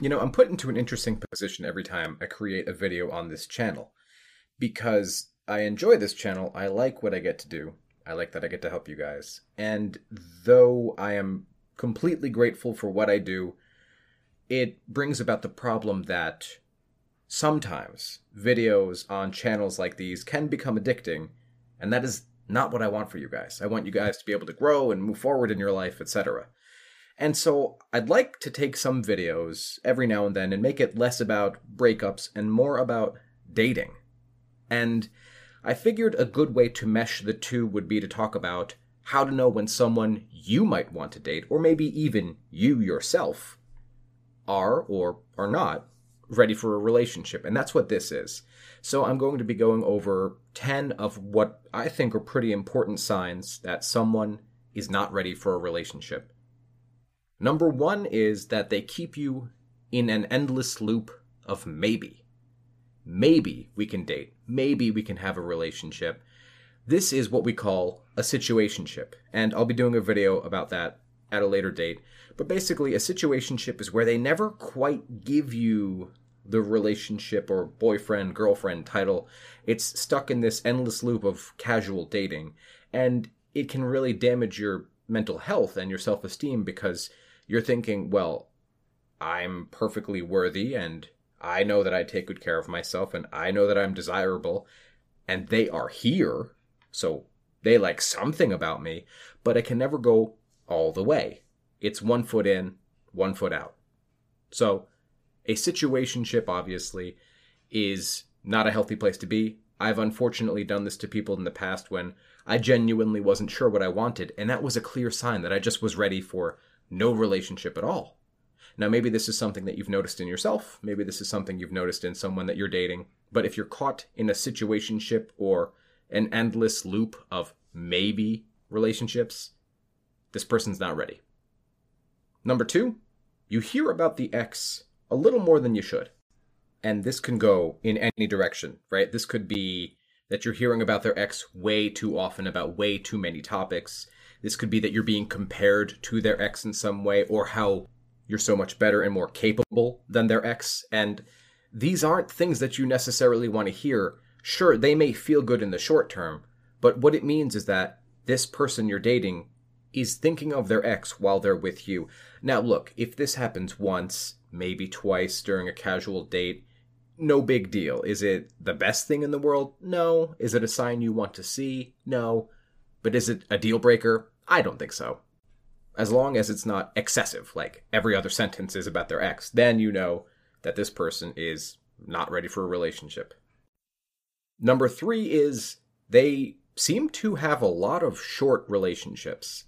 You know, I'm put into an interesting position every time I create a video on this channel because I enjoy this channel. I like what I get to do. I like that I get to help you guys. And though I am completely grateful for what I do, it brings about the problem that sometimes videos on channels like these can become addicting, and that is not what I want for you guys. I want you guys to be able to grow and move forward in your life, etc. And so I'd like to take some videos every now and then and make it less about breakups and more about dating. And I figured a good way to mesh the two would be to talk about how to know when someone you might want to date, or maybe even you yourself, are or are not ready for a relationship. And that's what this is. So I'm going to be going over 10 of what I think are pretty important signs that someone is not ready for a relationship. Number one is that they keep you in an endless loop of maybe. Maybe we can date. Maybe we can have a relationship. This is what we call a situationship, and I'll be doing a video about that at a later date. But basically, a situationship is where they never quite give you the relationship or boyfriend girlfriend title. It's stuck in this endless loop of casual dating, and it can really damage your mental health and your self esteem because you're thinking, well, I'm perfectly worthy and I know that I take good care of myself and I know that I'm desirable and they are here. So they like something about me, but I can never go all the way. It's one foot in, one foot out. So a situationship, obviously, is not a healthy place to be. I've unfortunately done this to people in the past when I genuinely wasn't sure what I wanted, and that was a clear sign that I just was ready for no relationship at all. Now, maybe this is something that you've noticed in yourself. Maybe this is something you've noticed in someone that you're dating. But if you're caught in a situationship or an endless loop of maybe relationships, this person's not ready. Number two, you hear about the ex a little more than you should. And this can go in any direction, right? This could be that you're hearing about their ex way too often about way too many topics. This could be that you're being compared to their ex in some way or how you're so much better and more capable than their ex. And these aren't things that you necessarily want to hear. Sure, they may feel good in the short term, but what it means is that this person you're dating is thinking of their ex while they're with you. Now, look, if this happens once, maybe twice during a casual date, no big deal. Is it the best thing in the world? No. Is it a sign you want to see? No. But is it a deal breaker? I don't think so. As long as it's not excessive, like every other sentence is about their ex, then you know that this person is not ready for a relationship. Number three is they seem to have a lot of short relationships,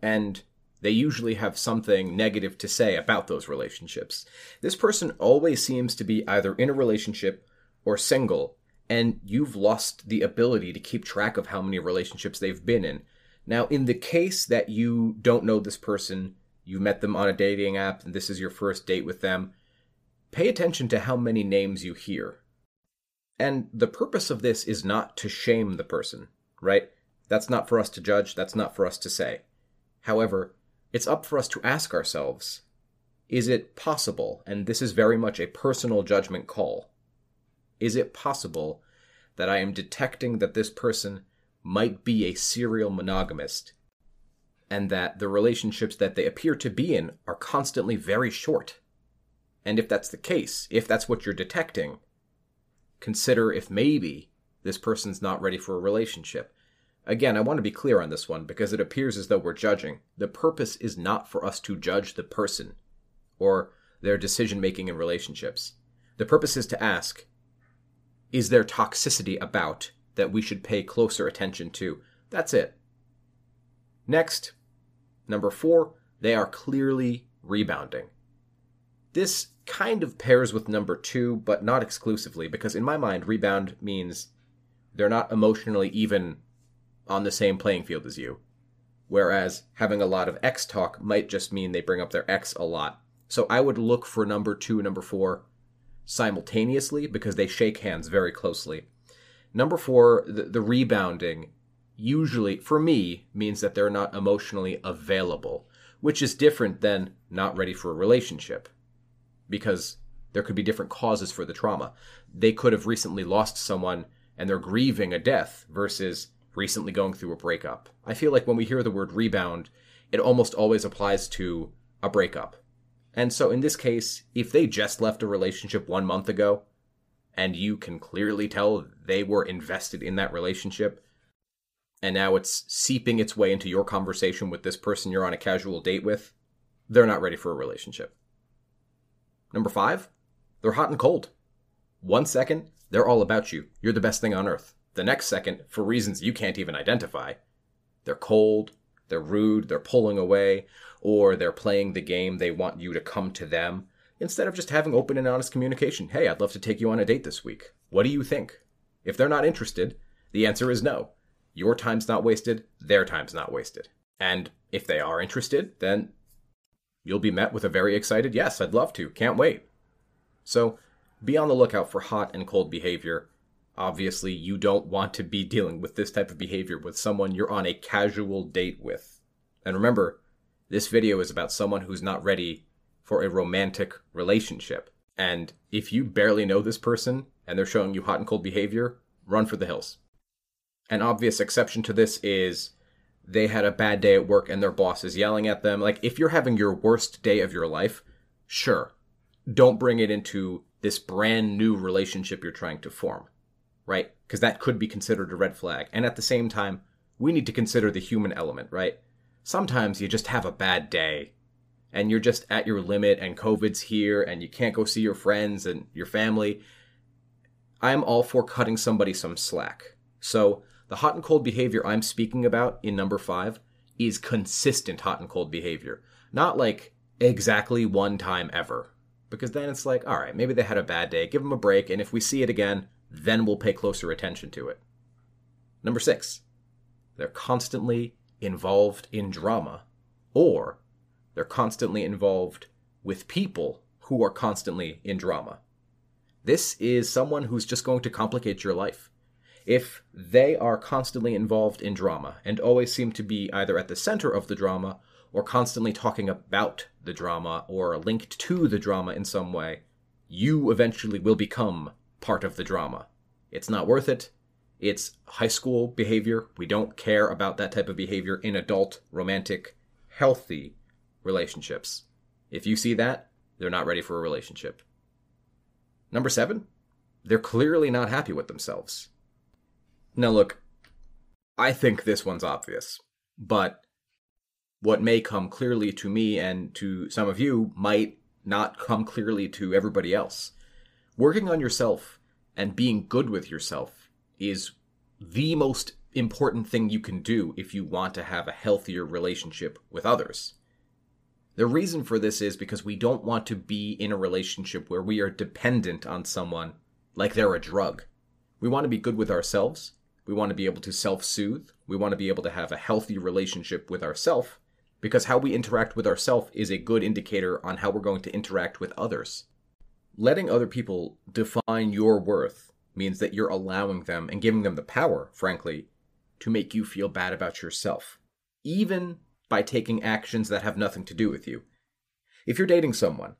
and they usually have something negative to say about those relationships. This person always seems to be either in a relationship or single, and you've lost the ability to keep track of how many relationships they've been in. Now, in the case that you don't know this person, you met them on a dating app, and this is your first date with them, pay attention to how many names you hear. And the purpose of this is not to shame the person, right? That's not for us to judge, that's not for us to say. However, it's up for us to ask ourselves is it possible, and this is very much a personal judgment call, is it possible that I am detecting that this person might be a serial monogamist and that the relationships that they appear to be in are constantly very short? And if that's the case, if that's what you're detecting, consider if maybe this person's not ready for a relationship. Again, I want to be clear on this one because it appears as though we're judging. The purpose is not for us to judge the person or their decision making in relationships. The purpose is to ask is there toxicity about that we should pay closer attention to? That's it. Next, number four, they are clearly rebounding. This kind of pairs with number two, but not exclusively, because in my mind, rebound means they're not emotionally even on the same playing field as you. Whereas having a lot of ex talk might just mean they bring up their ex a lot. So I would look for number two, number four simultaneously because they shake hands very closely. Number four, the, the rebounding usually, for me, means that they're not emotionally available, which is different than not ready for a relationship. because there could be different causes for the trauma. They could have recently lost someone and they're grieving a death versus recently going through a breakup. I feel like when we hear the word rebound, it almost always applies to a breakup. And so in this case, if they just left a relationship one month ago, and you can clearly tell they were invested in that relationship, and now it's seeping its way into your conversation with this person you're on a casual date with, they're not ready for a relationship. Number five, they're hot and cold. One second, they're all about you. You're the best thing on earth. The next second, for reasons you can't even identify, they're cold, they're rude, they're pulling away, or they're playing the game they want you to come to them instead of just having open and honest communication. Hey, I'd love to take you on a date this week. What do you think? If they're not interested, the answer is no. Your time's not wasted, their time's not wasted. And if they are interested, then you'll be met with a very excited, yes, I'd love to, can't wait. So be on the lookout for hot and cold behavior. Obviously, you don't want to be dealing with this type of behavior with someone you're on a casual date with. And remember, this video is about someone who's not ready for a romantic relationship. And if you barely know this person and they're showing you hot and cold behavior, run for the hills. An obvious exception to this is they had a bad day at work and their boss is yelling at them. Like, if you're having your worst day of your life, sure, don't bring it into this brand new relationship you're trying to form, right? Because that could be considered a red flag. And at the same time, we need to consider the human element, right? Sometimes you just have a bad day and you're just at your limit and COVID's here and you can't go see your friends and your family. I'm all for cutting somebody some slack. So, the hot and cold behavior I'm speaking about in number five is consistent hot and cold behavior. Not like exactly one time ever. Because then it's like, all right, maybe they had a bad day, give them a break, and if we see it again, then we'll pay closer attention to it. Number six, they're constantly involved in drama, or they're constantly involved with people who are constantly in drama. This is someone who's just going to complicate your life. If they are constantly involved in drama and always seem to be either at the center of the drama or constantly talking about the drama or linked to the drama in some way, you eventually will become part of the drama. It's not worth it. It's high school behavior. We don't care about that type of behavior in adult, romantic, healthy relationships. If you see that, they're not ready for a relationship. Number seven, they're clearly not happy with themselves. Now, look, I think this one's obvious, but what may come clearly to me and to some of you might not come clearly to everybody else. Working on yourself and being good with yourself is the most important thing you can do if you want to have a healthier relationship with others. The reason for this is because we don't want to be in a relationship where we are dependent on someone like they're a drug. We want to be good with ourselves. We want to be able to self soothe. We want to be able to have a healthy relationship with ourselves because how we interact with ourselves is a good indicator on how we're going to interact with others. Letting other people define your worth means that you're allowing them and giving them the power, frankly, to make you feel bad about yourself, even by taking actions that have nothing to do with you. If you're dating someone,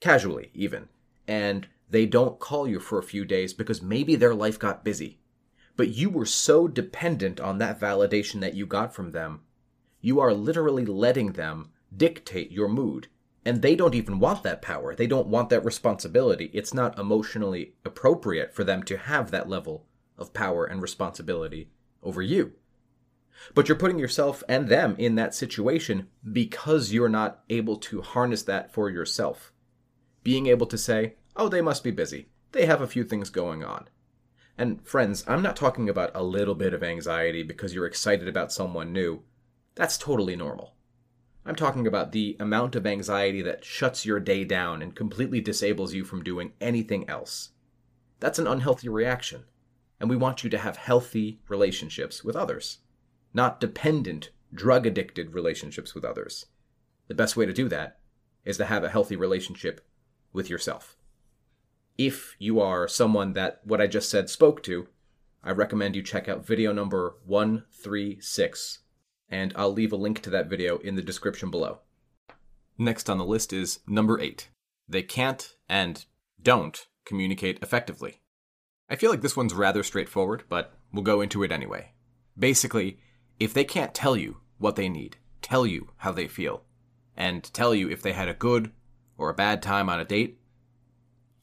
casually even, and they don't call you for a few days because maybe their life got busy, but you were so dependent on that validation that you got from them, you are literally letting them dictate your mood and they don't even want that power. They don't want that responsibility. It's not emotionally appropriate for them to have that level of power and responsibility over you. But you're putting yourself and them in that situation because you're not able to harness that for yourself. Being able to say, oh, they must be busy. They have a few things going on. And friends, I'm not talking about a little bit of anxiety because you're excited about someone new. That's totally normal. I'm talking about the amount of anxiety that shuts your day down and completely disables you from doing anything else. That's an unhealthy reaction, and we want you to have healthy relationships with others, not dependent, drug addicted relationships with others. The best way to do that is to have a healthy relationship with yourself. If you are someone that what I just said spoke to, I recommend you check out video number 136 and I'll leave a link to that video in the description below. Next on the list is number 8. they can't and don't communicate effectively. I feel like this one's rather straightforward, but we'll go into it anyway. Basically, if they can't tell you what they need, tell you how they feel, and tell you if they had a good or a bad time on a date,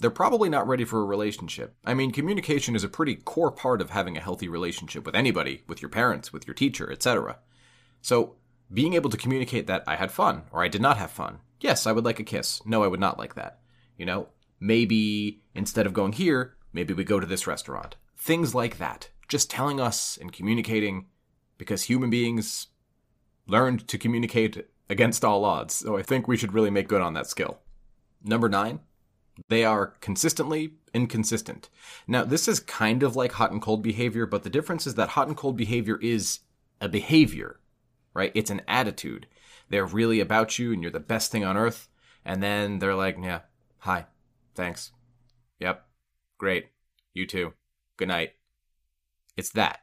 they're probably not ready for a relationship. I mean, communication is a pretty core part of having a healthy relationship with anybody, with your parents, with your teacher, etc. So, being able to communicate that I had fun or I did not have fun. Yes, I would like a kiss. No, I would not like that. You know, maybe instead of going here, maybe we go to this restaurant. Things like that. Just telling us and communicating because human beings learned to communicate against all odds. So I think we should really make good on that skill. Number nine, they are consistently inconsistent. Now, this is kind of like hot and cold behavior, but the difference is that hot and cold behavior is a behavior, right? It's an attitude. They're really about you and you're the best thing on earth. And then they're like, yeah, hi, thanks. Yep, great. You too. Good night. It's that.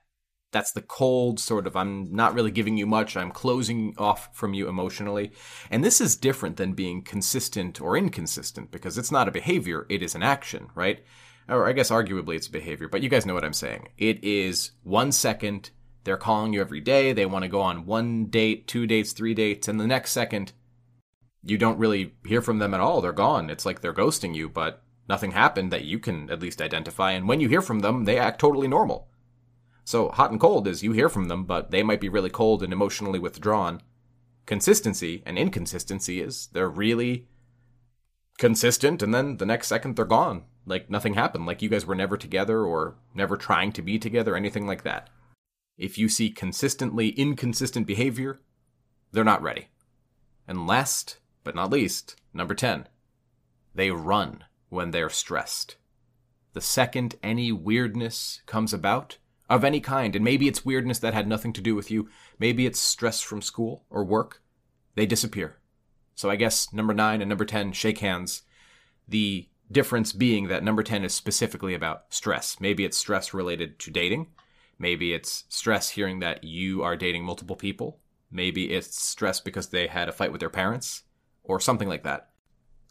That's the cold sort of, I'm not really giving you much, I'm closing off from you emotionally. And this is different than being consistent or inconsistent because it's not a behavior, it is an action, right? Or I guess arguably it's a behavior, but you guys know what I'm saying. It is one second, they're calling you every day, they want to go on one date, two dates, three dates, and the next second, you don't really hear from them at all. They're gone. It's like they're ghosting you, but nothing happened that you can at least identify. And when you hear from them, they act totally normal. So hot and cold is you hear from them, but they might be really cold and emotionally withdrawn. Consistency and inconsistency is they're really consistent and then the next second they're gone. Like nothing happened, like you guys were never together or never trying to be together, anything like that. If you see consistently inconsistent behavior, they're not ready. And last but not least, number 10, they run when they're stressed. The second any weirdness comes about, of any kind, and maybe it's weirdness that had nothing to do with you, maybe it's stress from school or work, they disappear. So I guess number nine and number 10 shake hands. The difference being that number 10 is specifically about stress. Maybe it's stress related to dating. Maybe it's stress hearing that you are dating multiple people. Maybe it's stress because they had a fight with their parents or something like that.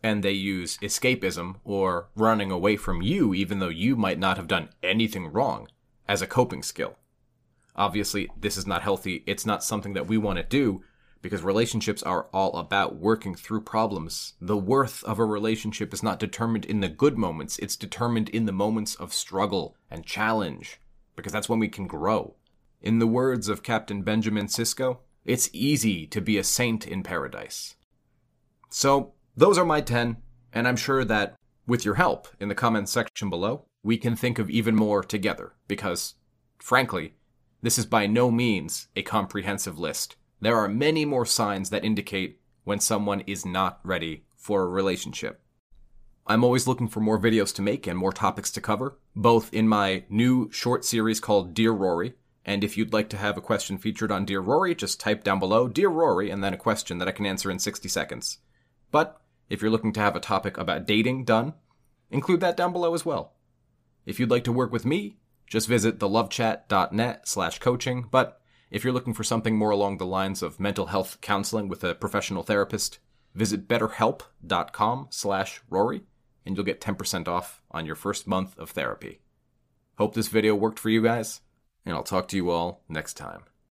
And they use escapism or running away from you, even though you might not have done anything wrong as a coping skill. Obviously, this is not healthy. It's not something that we want to do because relationships are all about working through problems. The worth of a relationship is not determined in the good moments, it's determined in the moments of struggle and challenge because that's when we can grow. In the words of Captain Benjamin Sisko, it's easy to be a saint in paradise. So, those are my 10, and I'm sure that with your help in the comments section below, we can think of even more together, because, frankly, this is by no means a comprehensive list. There are many more signs that indicate when someone is not ready for a relationship. I'm always looking for more videos to make and more topics to cover, both in my new short series called Dear Rory, and if you'd like to have a question featured on Dear Rory, just type down below Dear Rory and then a question that I can answer in 60 seconds. But if you're looking to have a topic about dating done, include that down below as well. If you'd like to work with me, just visit thelovechat.net slash coaching. But if you're looking for something more along the lines of mental health counseling with a professional therapist, visit betterhelp.com slash Rory and you'll get 10% off on your first month of therapy. Hope this video worked for you guys, and I'll talk to you all next time.